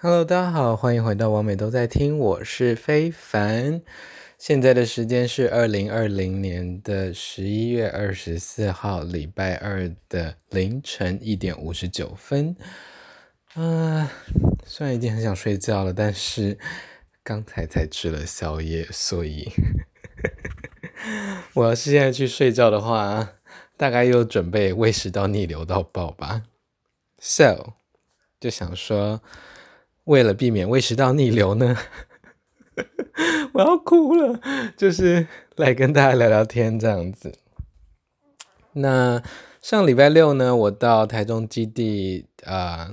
Hello，大家好，欢迎回到王美都在听，我是非凡。现在的时间是二零二零年的十一月二十四号，礼拜二的凌晨一点五十九分。啊、虽然已经很想睡觉了，但是刚才才吃了宵夜，所以 我要是现在去睡觉的话，大概又准备胃食道逆流到爆吧。So，就想说。为了避免胃食道逆流呢，我要哭了。就是来跟大家聊聊天这样子。那上礼拜六呢，我到台中基地啊、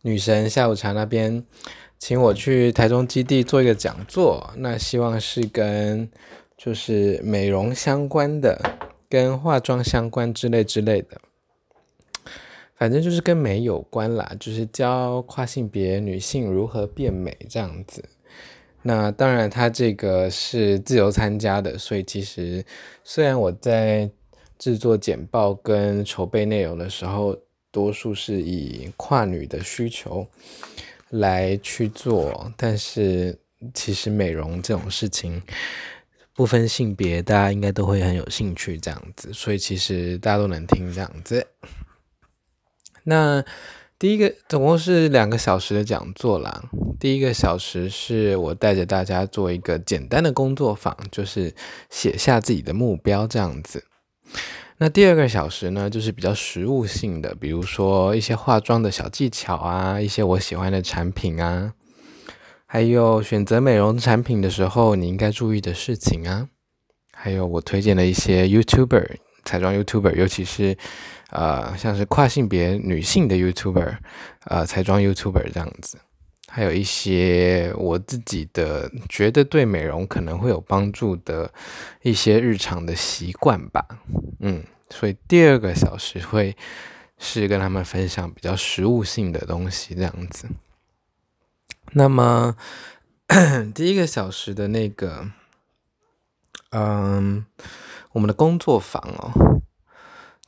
女神下午茶那边，请我去台中基地做一个讲座。那希望是跟就是美容相关的，跟化妆相关之类之类的。反正就是跟美有关啦，就是教跨性别女性如何变美这样子。那当然，他这个是自由参加的，所以其实虽然我在制作简报跟筹备内容的时候，多数是以跨女的需求来去做，但是其实美容这种事情不分性别，大家应该都会很有兴趣这样子，所以其实大家都能听这样子。那第一个总共是两个小时的讲座啦。第一个小时是我带着大家做一个简单的工作坊，就是写下自己的目标这样子。那第二个小时呢，就是比较实务性的，比如说一些化妆的小技巧啊，一些我喜欢的产品啊，还有选择美容产品的时候你应该注意的事情啊，还有我推荐的一些 YouTuber。彩妆 YouTuber，尤其是，呃，像是跨性别女性的 YouTuber，呃，彩妆 YouTuber 这样子，还有一些我自己的觉得对美容可能会有帮助的一些日常的习惯吧，嗯，所以第二个小时会是跟他们分享比较实物性的东西这样子。那么 第一个小时的那个，嗯。我们的工作坊哦，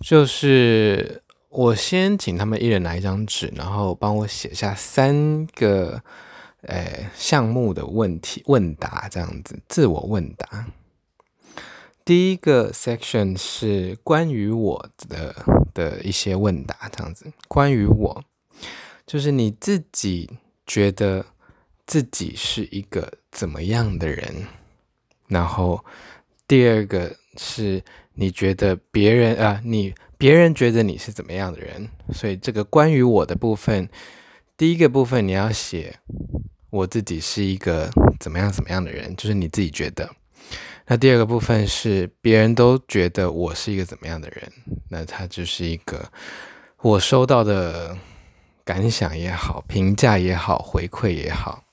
就是我先请他们一人拿一张纸，然后帮我写下三个诶项目的问题问答，这样子自我问答。第一个 section 是关于我的的一些问答，这样子关于我，就是你自己觉得自己是一个怎么样的人，然后第二个。是你觉得别人啊，你别人觉得你是怎么样的人？所以这个关于我的部分，第一个部分你要写我自己是一个怎么样怎么样的人，就是你自己觉得。那第二个部分是别人都觉得我是一个怎么样的人，那他就是一个我收到的感想也好，评价也好，回馈也好。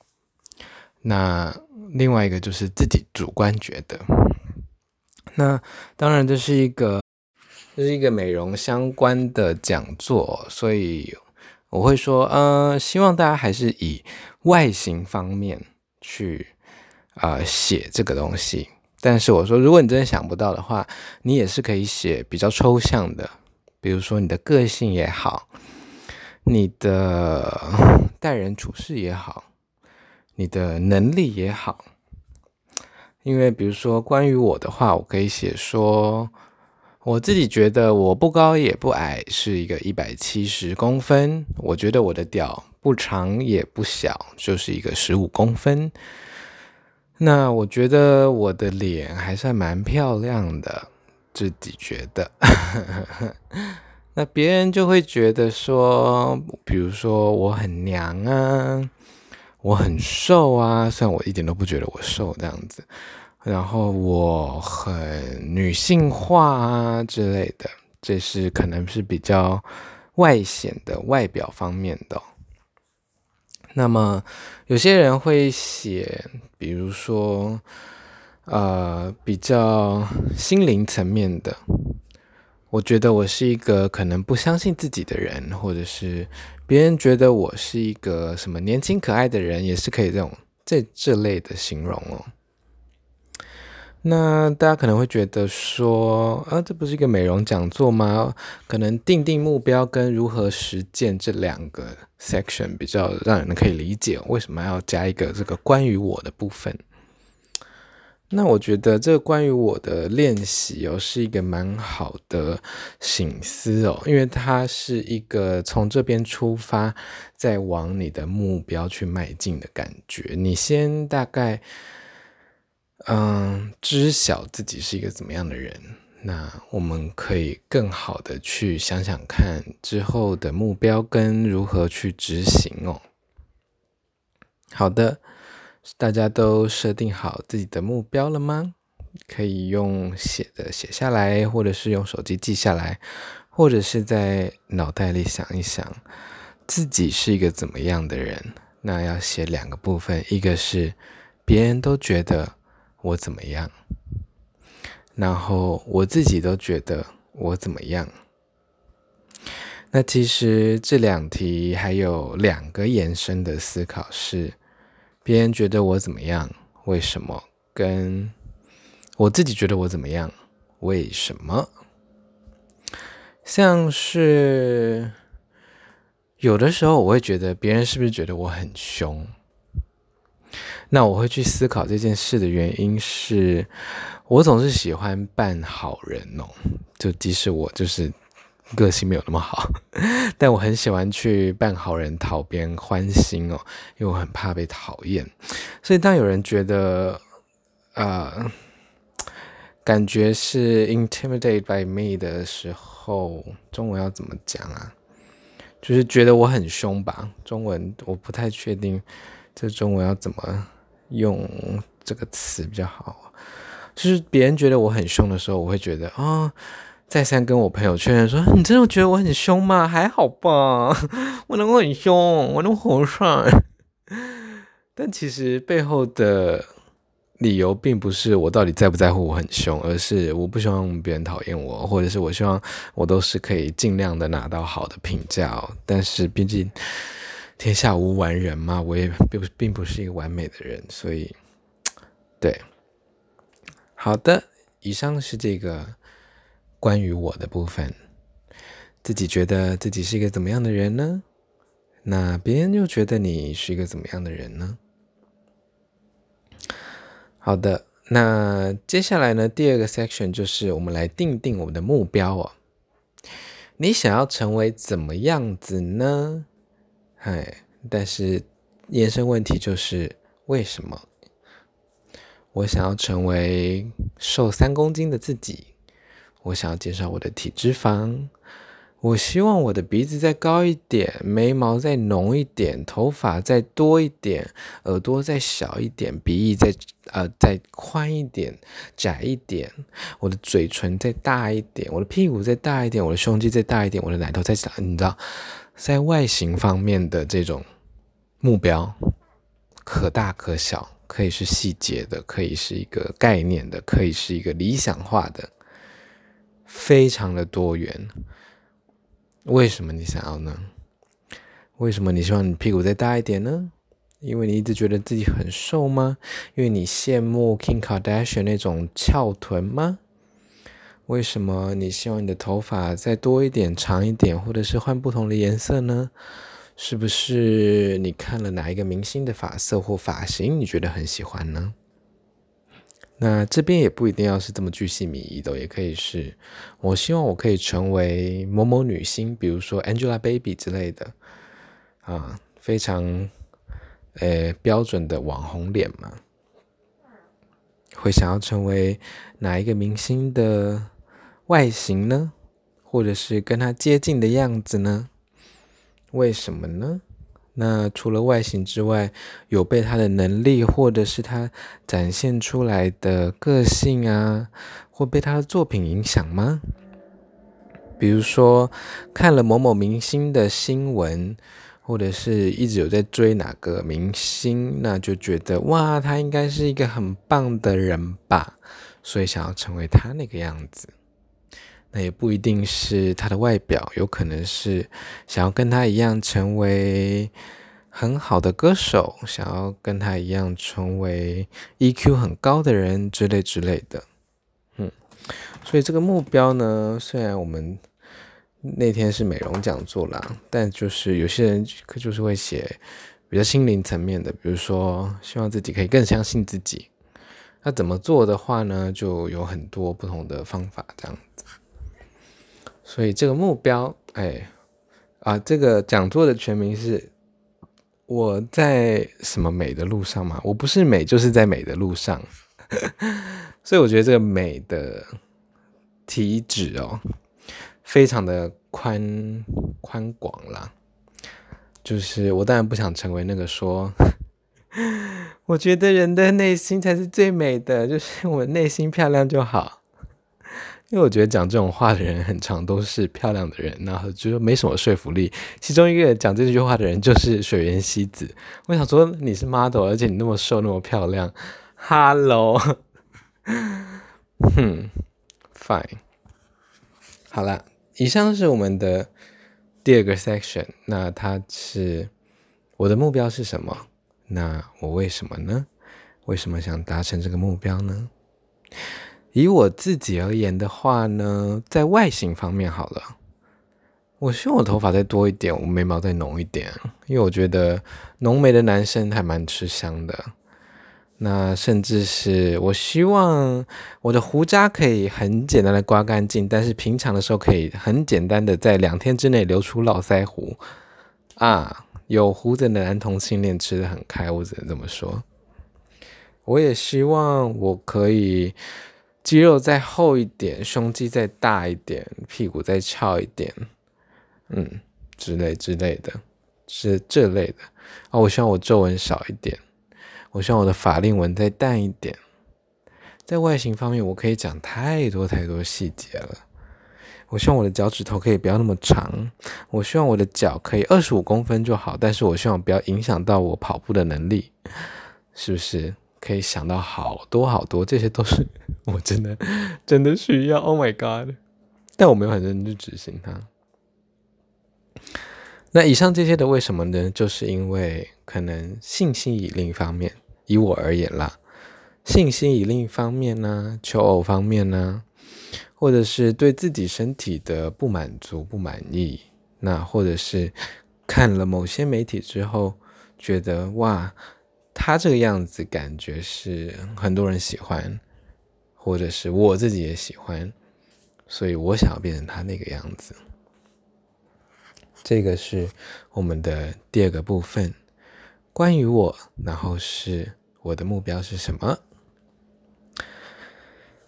那另外一个就是自己主观觉得。那当然，这是一个这是一个美容相关的讲座，所以我会说，呃，希望大家还是以外形方面去呃写这个东西。但是我说，如果你真的想不到的话，你也是可以写比较抽象的，比如说你的个性也好，你的 待人处事也好，你的能力也好。因为比如说关于我的话，我可以写说，我自己觉得我不高也不矮，是一个一百七十公分。我觉得我的屌不长也不小，就是一个十五公分。那我觉得我的脸还算蛮漂亮的，自己觉得。那别人就会觉得说，比如说我很娘啊。我很瘦啊，虽然我一点都不觉得我瘦这样子，然后我很女性化啊之类的，这是可能是比较外显的外表方面的。那么有些人会写，比如说呃比较心灵层面的。我觉得我是一个可能不相信自己的人，或者是别人觉得我是一个什么年轻可爱的人，也是可以这种这这类的形容哦。那大家可能会觉得说，啊，这不是一个美容讲座吗？可能定定目标跟如何实践这两个 section 比较让人可以理解，为什么要加一个这个关于我的部分？那我觉得这关于我的练习哦，是一个蛮好的醒思哦，因为它是一个从这边出发，再往你的目标去迈进的感觉。你先大概。嗯，知晓自己是一个怎么样的人，那我们可以更好的去想想看之后的目标跟如何去执行哦。好的，大家都设定好自己的目标了吗？可以用写的写下来，或者是用手机记下来，或者是在脑袋里想一想自己是一个怎么样的人。那要写两个部分，一个是别人都觉得。我怎么样？然后我自己都觉得我怎么样？那其实这两题还有两个延伸的思考是：别人觉得我怎么样？为什么？跟我自己觉得我怎么样？为什么？像是有的时候我会觉得别人是不是觉得我很凶？那我会去思考这件事的原因是，我总是喜欢扮好人哦，就即使我就是个性没有那么好，但我很喜欢去扮好人讨别人欢心哦，因为我很怕被讨厌。所以当有人觉得，呃，感觉是 intimidate by me 的时候，中文要怎么讲啊？就是觉得我很凶吧？中文我不太确定，这中文要怎么？用这个词比较好，就是别人觉得我很凶的时候，我会觉得啊、再三跟我朋友确认说：“你真的觉得我很凶吗？还好吧，我能够很凶，我能和善。”但其实背后的理由并不是我到底在不在乎我很凶，而是我不希望别人讨厌我，或者是我希望我都是可以尽量的拿到好的评价。但是毕竟。天下无完人嘛，我也并并不是一个完美的人，所以，对，好的，以上是这个关于我的部分。自己觉得自己是一个怎么样的人呢？那别人又觉得你是一个怎么样的人呢？好的，那接下来呢，第二个 section 就是我们来定定我们的目标哦。你想要成为怎么样子呢？哎，但是延伸问题就是为什么我想要成为瘦三公斤的自己？我想要减少我的体脂肪，我希望我的鼻子再高一点，眉毛再浓一点，头发再多一点，耳朵再小一点，鼻翼再呃再宽一点，窄一点，我的嘴唇再大一点，我的屁股再大一点，我的胸肌再大一点，我的奶头再小，你知道？在外形方面的这种目标，可大可小，可以是细节的，可以是一个概念的，可以是一个理想化的，非常的多元。为什么你想要呢？为什么你希望你屁股再大一点呢？因为你一直觉得自己很瘦吗？因为你羡慕 Kim Kardashian 那种翘臀吗？为什么你希望你的头发再多一点、长一点，或者是换不同的颜色呢？是不是你看了哪一个明星的发色或发型，你觉得很喜欢呢？那这边也不一定要是这么巨细靡遗的，也可以是，我希望我可以成为某某女星，比如说 Angelababy 之类的，啊，非常呃标准的网红脸嘛，会想要成为哪一个明星的？外形呢，或者是跟他接近的样子呢？为什么呢？那除了外形之外，有被他的能力，或者是他展现出来的个性啊，或被他的作品影响吗？比如说看了某某明星的新闻，或者是一直有在追哪个明星，那就觉得哇，他应该是一个很棒的人吧，所以想要成为他那个样子。那也不一定是他的外表，有可能是想要跟他一样成为很好的歌手，想要跟他一样成为 EQ 很高的人之类之类的。嗯，所以这个目标呢，虽然我们那天是美容讲座啦，但就是有些人可就是会写比较心灵层面的，比如说希望自己可以更相信自己。那怎么做的话呢，就有很多不同的方法这样。所以这个目标，哎，啊，这个讲座的全名是我在什么美的路上嘛？我不是美，就是在美的路上。所以我觉得这个美的体脂哦，非常的宽宽广啦。就是我当然不想成为那个说。我觉得人的内心才是最美的，就是我内心漂亮就好。因为我觉得讲这种话的人很常都是漂亮的人，然后就没什么说服力。其中一个讲这句话的人就是水原希子。我想说你是 model，而且你那么瘦那么漂亮，Hello，哼，Fine，好了，以上是我们的第二个 section。那它是我的目标是什么？那我为什么呢？为什么想达成这个目标呢？以我自己而言的话呢，在外形方面好了，我希望我头发再多一点，我眉毛再浓一点，因为我觉得浓眉的男生还蛮吃香的。那甚至是我希望我的胡渣可以很简单的刮干净，但是平常的时候可以很简单的在两天之内留出络腮胡啊。有胡子的男同性恋吃的很开，我只能这么说。我也希望我可以肌肉再厚一点，胸肌再大一点，屁股再翘一点，嗯，之类之类的，是这类的。啊，我希望我皱纹少一点，我希望我的法令纹再淡一点。在外形方面，我可以讲太多太多细节了。我希望我的脚趾头可以不要那么长，我希望我的脚可以二十五公分就好，但是我希望不要影响到我跑步的能力，是不是？可以想到好多好多，这些都是 我真的真的需要。Oh my god！但我没有很认真去执行它。那以上这些的为什么呢？就是因为可能信心以另一方面，以我而言啦，信心以另一方面呢，求偶方面呢。或者是对自己身体的不满足、不满意，那或者是看了某些媒体之后，觉得哇，他这个样子感觉是很多人喜欢，或者是我自己也喜欢，所以我想要变成他那个样子。这个是我们的第二个部分，关于我，然后是我的目标是什么？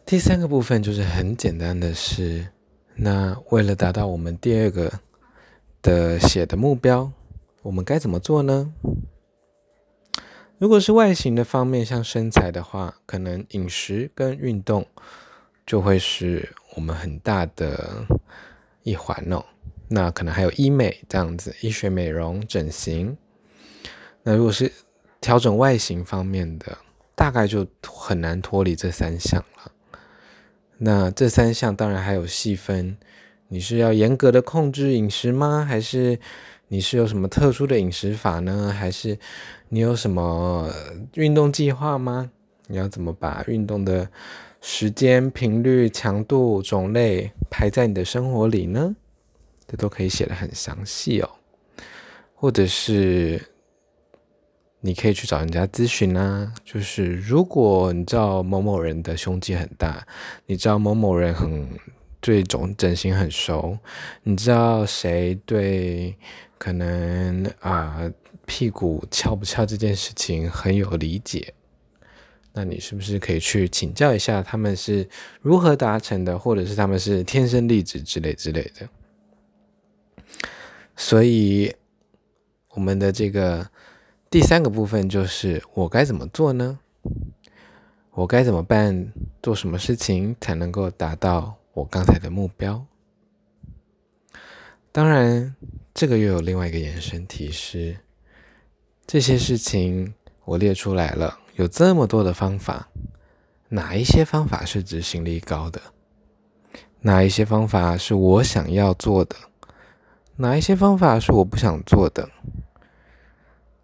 第三个部分就是很简单的是，那为了达到我们第二个的写的目标，我们该怎么做呢？如果是外形的方面，像身材的话，可能饮食跟运动就会是我们很大的一环哦。那可能还有医美这样子，医学美容、整形。那如果是调整外形方面的，大概就很难脱离这三项了。那这三项当然还有细分，你是要严格的控制饮食吗？还是你是有什么特殊的饮食法呢？还是你有什么运动计划吗？你要怎么把运动的时间、频率、强度、种类排在你的生活里呢？这都可以写的很详细哦，或者是。你可以去找人家咨询啊，就是如果你知道某某人的胸肌很大，你知道某某人很对整整形很熟，你知道谁对可能啊、屁股翘不翘这件事情很有理解，那你是不是可以去请教一下他们是如何达成的，或者是他们是天生丽质之类之类的？所以我们的这个。第三个部分就是我该怎么做呢？我该怎么办？做什么事情才能够达到我刚才的目标？当然，这个又有另外一个延伸提示：这些事情我列出来了，有这么多的方法，哪一些方法是执行力高的？哪一些方法是我想要做的？哪一些方法是我不想做的？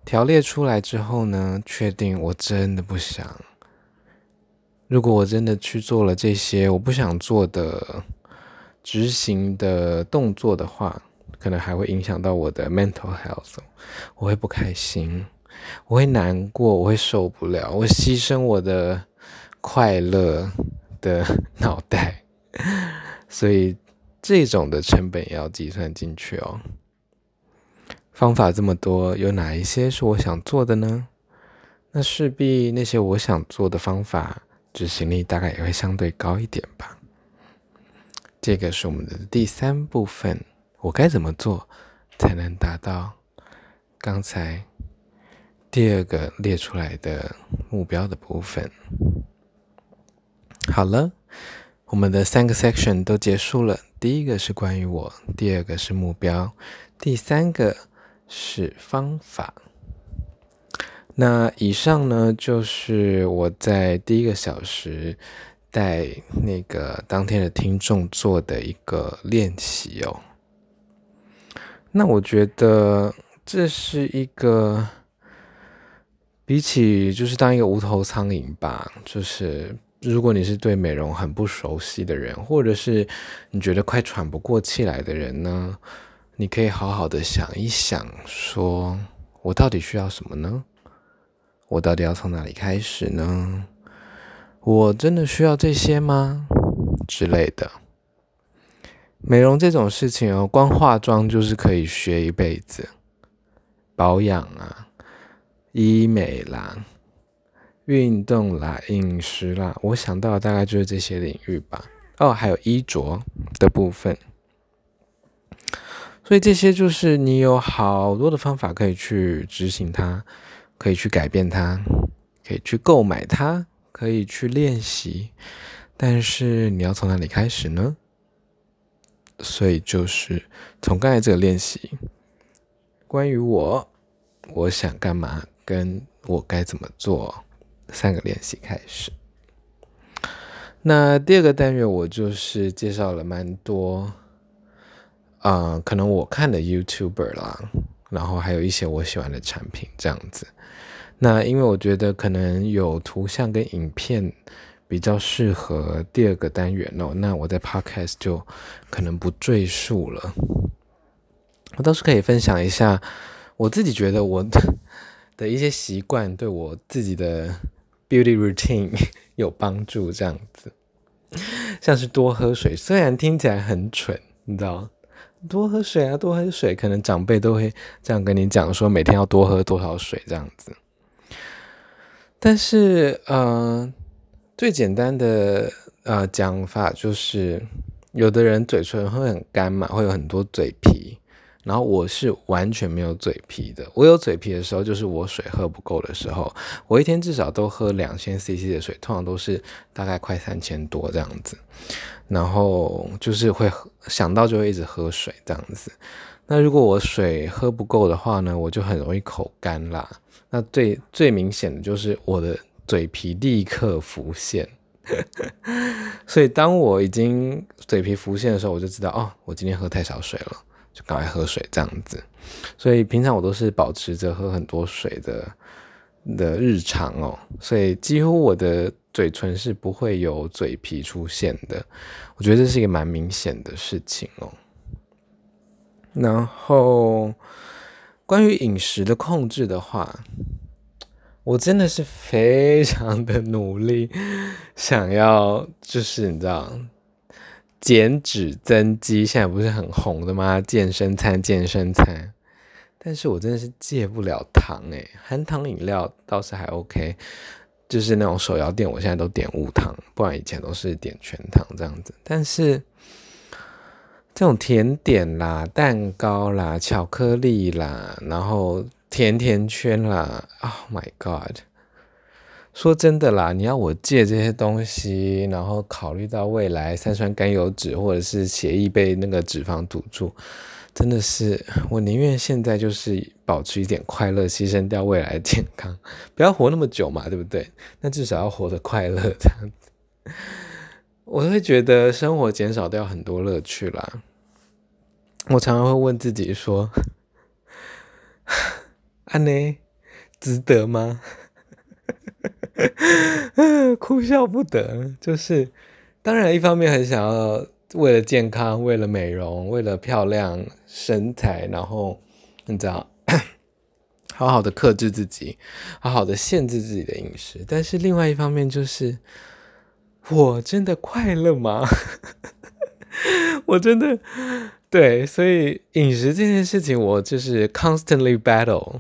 条列出来之后呢，确定我真的不想。如果我真的去做了这些我不想做的执行的动作的话，可能还会影响到我的 mental health，我会不开心，我会难过，我会受不了，我牺牲我的快乐的 脑袋，所以这种的成本也要计算进去哦。方法这么多，有哪一些是我想做的呢？那势必那些我想做的方法。执行力大概也会相对高一点吧。这个是我们的第三部分，我该怎么做才能达到刚才第二个列出来的目标的部分？好了，我们的三个 section 都结束了。第一个是关于我，第二个是目标，第三个是方法。那以上呢，就是我在第一个小时带那个当天的听众做的一个练习哦。那我觉得这是一个比起就是当一个无头苍蝇吧，就是如果你是对美容很不熟悉的人，或者是你觉得快喘不过气来的人呢，你可以好好的想一想，说我到底需要什么呢？我到底要从哪里开始呢？我真的需要这些吗？之类的。美容这种事情哦，光化妆就是可以学一辈子。保养啊，医美啦，运动啦，饮食啦，我想到的大概就是这些领域吧。哦，还有衣着的部分。所以这些就是你有好多的方法可以去执行它。可以去改变它，可以去购买它，可以去练习，但是你要从哪里开始呢？所以就是从刚才这个练习，关于我，我想干嘛，跟我该怎么做，三个练习开始。那第二个单元我就是介绍了蛮多，啊、可能我看的 YouTuber 啦。然后还有一些我喜欢的产品，这样子。那因为我觉得可能有图像跟影片比较适合第二个单元哦，那我在 Podcast 就可能不赘述了。我倒是可以分享一下我自己觉得我的的一些习惯对我自己的 Beauty Routine 有帮助，这样子。像是多喝水，虽然听起来很蠢，你知道。多喝水啊，多喝水，可能长辈都会这样跟你讲说，每天要多喝多少水这样子。但是，呃，最简单的呃讲法就是，有的人嘴唇会很干嘛，会有很多嘴皮。然后我是完全没有嘴皮的。我有嘴皮的时候，就是我水喝不够的时候。我一天至少都喝两千 CC 的水，通常都是大概快三千多这样子。然后就是会想到就会一直喝水这样子。那如果我水喝不够的话呢，我就很容易口干啦。那最最明显的就是我的嘴皮立刻浮现。所以当我已经嘴皮浮现的时候，我就知道哦，我今天喝太少水了，就赶快喝水这样子。所以平常我都是保持着喝很多水的的日常哦。所以几乎我的。嘴唇是不会有嘴皮出现的，我觉得这是一个蛮明显的事情哦。然后关于饮食的控制的话，我真的是非常的努力，想要就是你知道减脂增肌，现在不是很红的吗？健身餐，健身餐，但是我真的是戒不了糖诶，含糖饮料倒是还 OK。就是那种手摇店，我现在都点无糖，不然以前都是点全糖这样子。但是这种甜点啦、蛋糕啦、巧克力啦，然后甜甜圈啦，Oh my God！说真的啦，你要我戒这些东西，然后考虑到未来三酸甘油酯或者是血液被那个脂肪堵住。真的是，我宁愿现在就是保持一点快乐，牺牲掉未来健康，不要活那么久嘛，对不对？那至少要活得快乐，这样子，我会觉得生活减少掉很多乐趣啦。我常常会问自己说：“安呢，值得吗？哭笑不得。就是，当然一方面很想要为了健康、为了美容、为了漂亮身材，然后你知道，好好的克制自己，好好的限制自己的饮食。但是另外一方面就是，我真的快乐吗？我真的。对，所以饮食这件事情，我就是 constantly battle，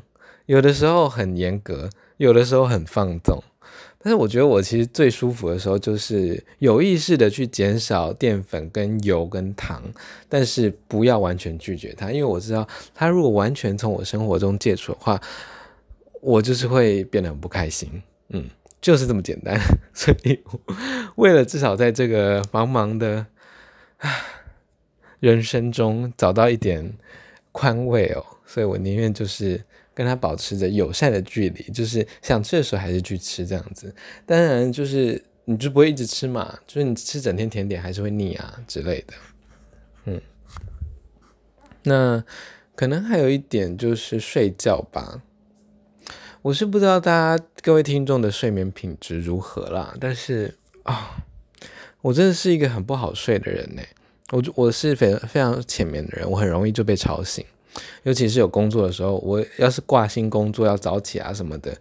有的时候很严格，有的时候很放纵。但是我觉得我其实最舒服的时候，就是有意识的去减少淀粉、跟油、跟糖，但是不要完全拒绝它，因为我知道它如果完全从我生活中戒除的话，我就是会变得很不开心。嗯，就是这么简单。所以为了至少在这个茫茫的人生中找到一点宽慰哦，所以我宁愿就是跟他保持着友善的距离，就是想吃的时候还是去吃这样子。当然，就是你就不会一直吃嘛，就是你吃整天甜点还是会腻啊之类的。嗯，那可能还有一点就是睡觉吧。我是不知道大家各位听众的睡眠品质如何啦，但是啊、我真的是一个很不好睡的人呢。我我是非非常浅眠的人，我很容易就被吵醒，尤其是有工作的时候，我要是挂心工作要早起啊什么的，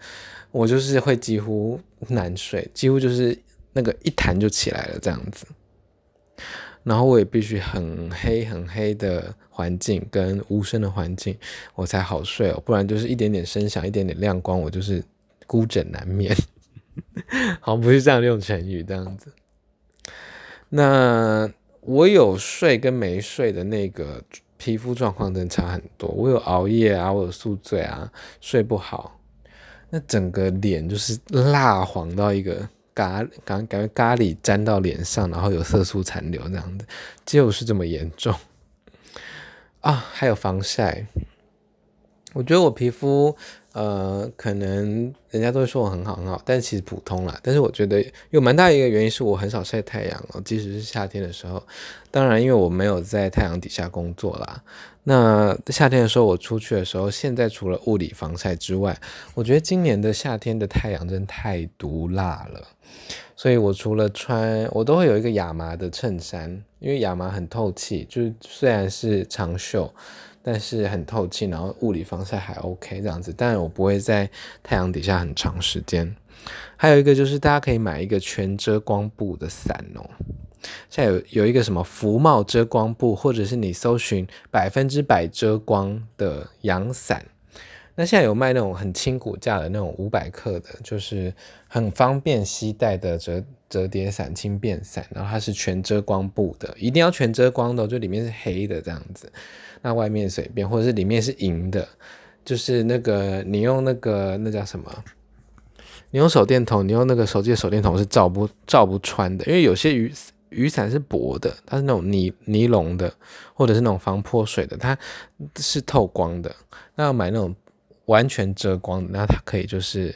我就是会几乎难睡，几乎就是那个一弹就起来了这样子。然后我也必须很黑很黑的环境跟无声的环境，我才好睡哦，不然就是一点点声响、一点点亮光，我就是孤枕难眠。好，不是这样用成语这样子。那。我有睡跟没睡的那个皮肤状况真差很多。我有熬夜啊，我有宿醉啊，睡不好，那整个脸就是蜡黄到一个咖，感感觉咖喱沾到脸上，然后有色素残留这样的，就是这么严重啊。还有防晒，我觉得我皮肤。呃，可能人家都会说我很好很好，但其实普通啦。但是我觉得有蛮大一个原因是我很少晒太阳哦，即使是夏天的时候。当然，因为我没有在太阳底下工作啦。那夏天的时候我出去的时候，现在除了物理防晒之外，我觉得今年的夏天的太阳真太毒辣了。所以我除了穿，我都会有一个亚麻的衬衫，因为亚麻很透气，就是虽然是长袖。但是很透气，然后物理防晒还 OK 这样子，但我不会在太阳底下很长时间。还有一个就是大家可以买一个全遮光布的伞哦，现在有有一个什么福帽遮光布，或者是你搜寻百分之百遮光的阳伞。那现在有卖那种很轻骨架的那种五百克的，就是很方便携带的折折叠伞、轻便伞，然后它是全遮光布的，一定要全遮光的，就里面是黑的这样子。那外面随便，或者是里面是银的，就是那个你用那个那叫什么？你用手电筒，你用那个手机的手电筒是照不照不穿的，因为有些雨雨伞是薄的，它是那种尼尼龙的，或者是那种防泼水的，它是透光的。那要买那种完全遮光的，那它可以就是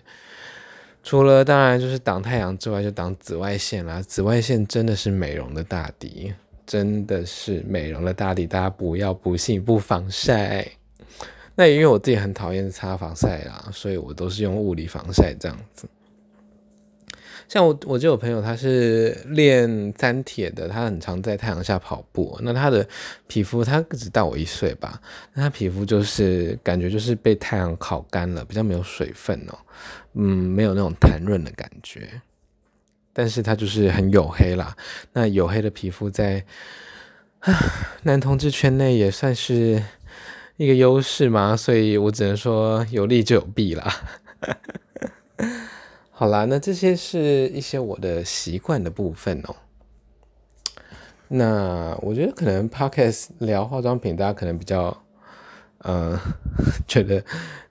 除了当然就是挡太阳之外，就挡紫外线啦。紫外线真的是美容的大敌。真的是美容的大敌，大家不要不信不防晒。那因为我自己很讨厌擦防晒啦，所以我都是用物理防晒这样子。像我，我就有朋友他是练粘铁的，他很常在太阳下跑步。那他的皮肤，他只大我一岁吧，那他皮肤就是感觉就是被太阳烤干了，比较没有水分哦，嗯，没有那种弹润的感觉。但是他就是很黝黑啦，那黝黑的皮肤在男同志圈内也算是一个优势嘛，所以我只能说有利就有弊啦。好啦，那这些是一些我的习惯的部分哦。那我觉得可能 Podcast 聊化妆品，大家可能比较。嗯，觉得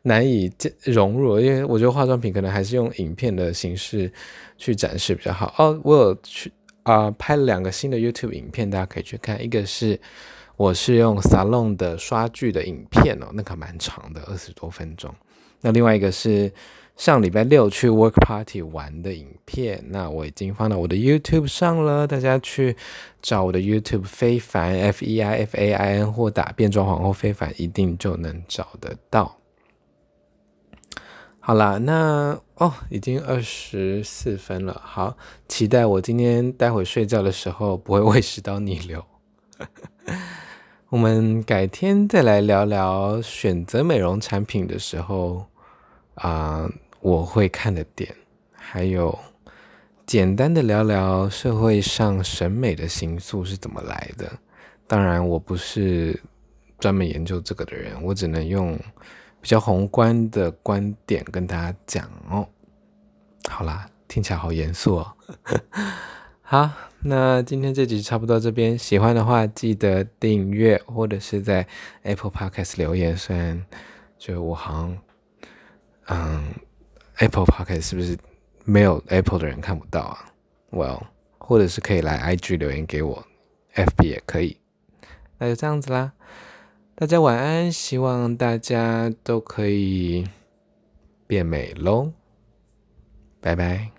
难以融入，因为我觉得化妆品可能还是用影片的形式去展示比较好。哦，我有去啊、拍了两个新的 YouTube 影片，大家可以去看。一个是我是用 Salon 的刷具的影片哦，那个蛮长的，二十多分钟。那另外一个是。上礼拜六去 work party 玩的影片，那我已经放到我的 YouTube 上了，大家去找我的 YouTube 非凡 F E I F A I N 或打变装皇后非凡，一定就能找得到。好啦，那哦，已经二十四分了。好，期待我今天待会睡觉的时候不会胃食道逆流。我们改天再来聊聊选择美容产品的时候啊、我会看的点，还有简单的聊聊社会上审美的形塑是怎么来的。当然，我不是专门研究这个的人，我只能用。比较宏观的观点跟大家讲哦，好啦，听起来好严肃哦。好，那今天这集差不多这边，喜欢的话记得订阅或者是在 Apple Podcast 留言。虽然就我好像，嗯，Apple Pocket 是不是没有 Apple 的人看不到啊？Well，或者是可以来 IG 留言给我，FB 也可以。那就这样子啦。大家晚安，希望大家都可以变美喽，拜拜。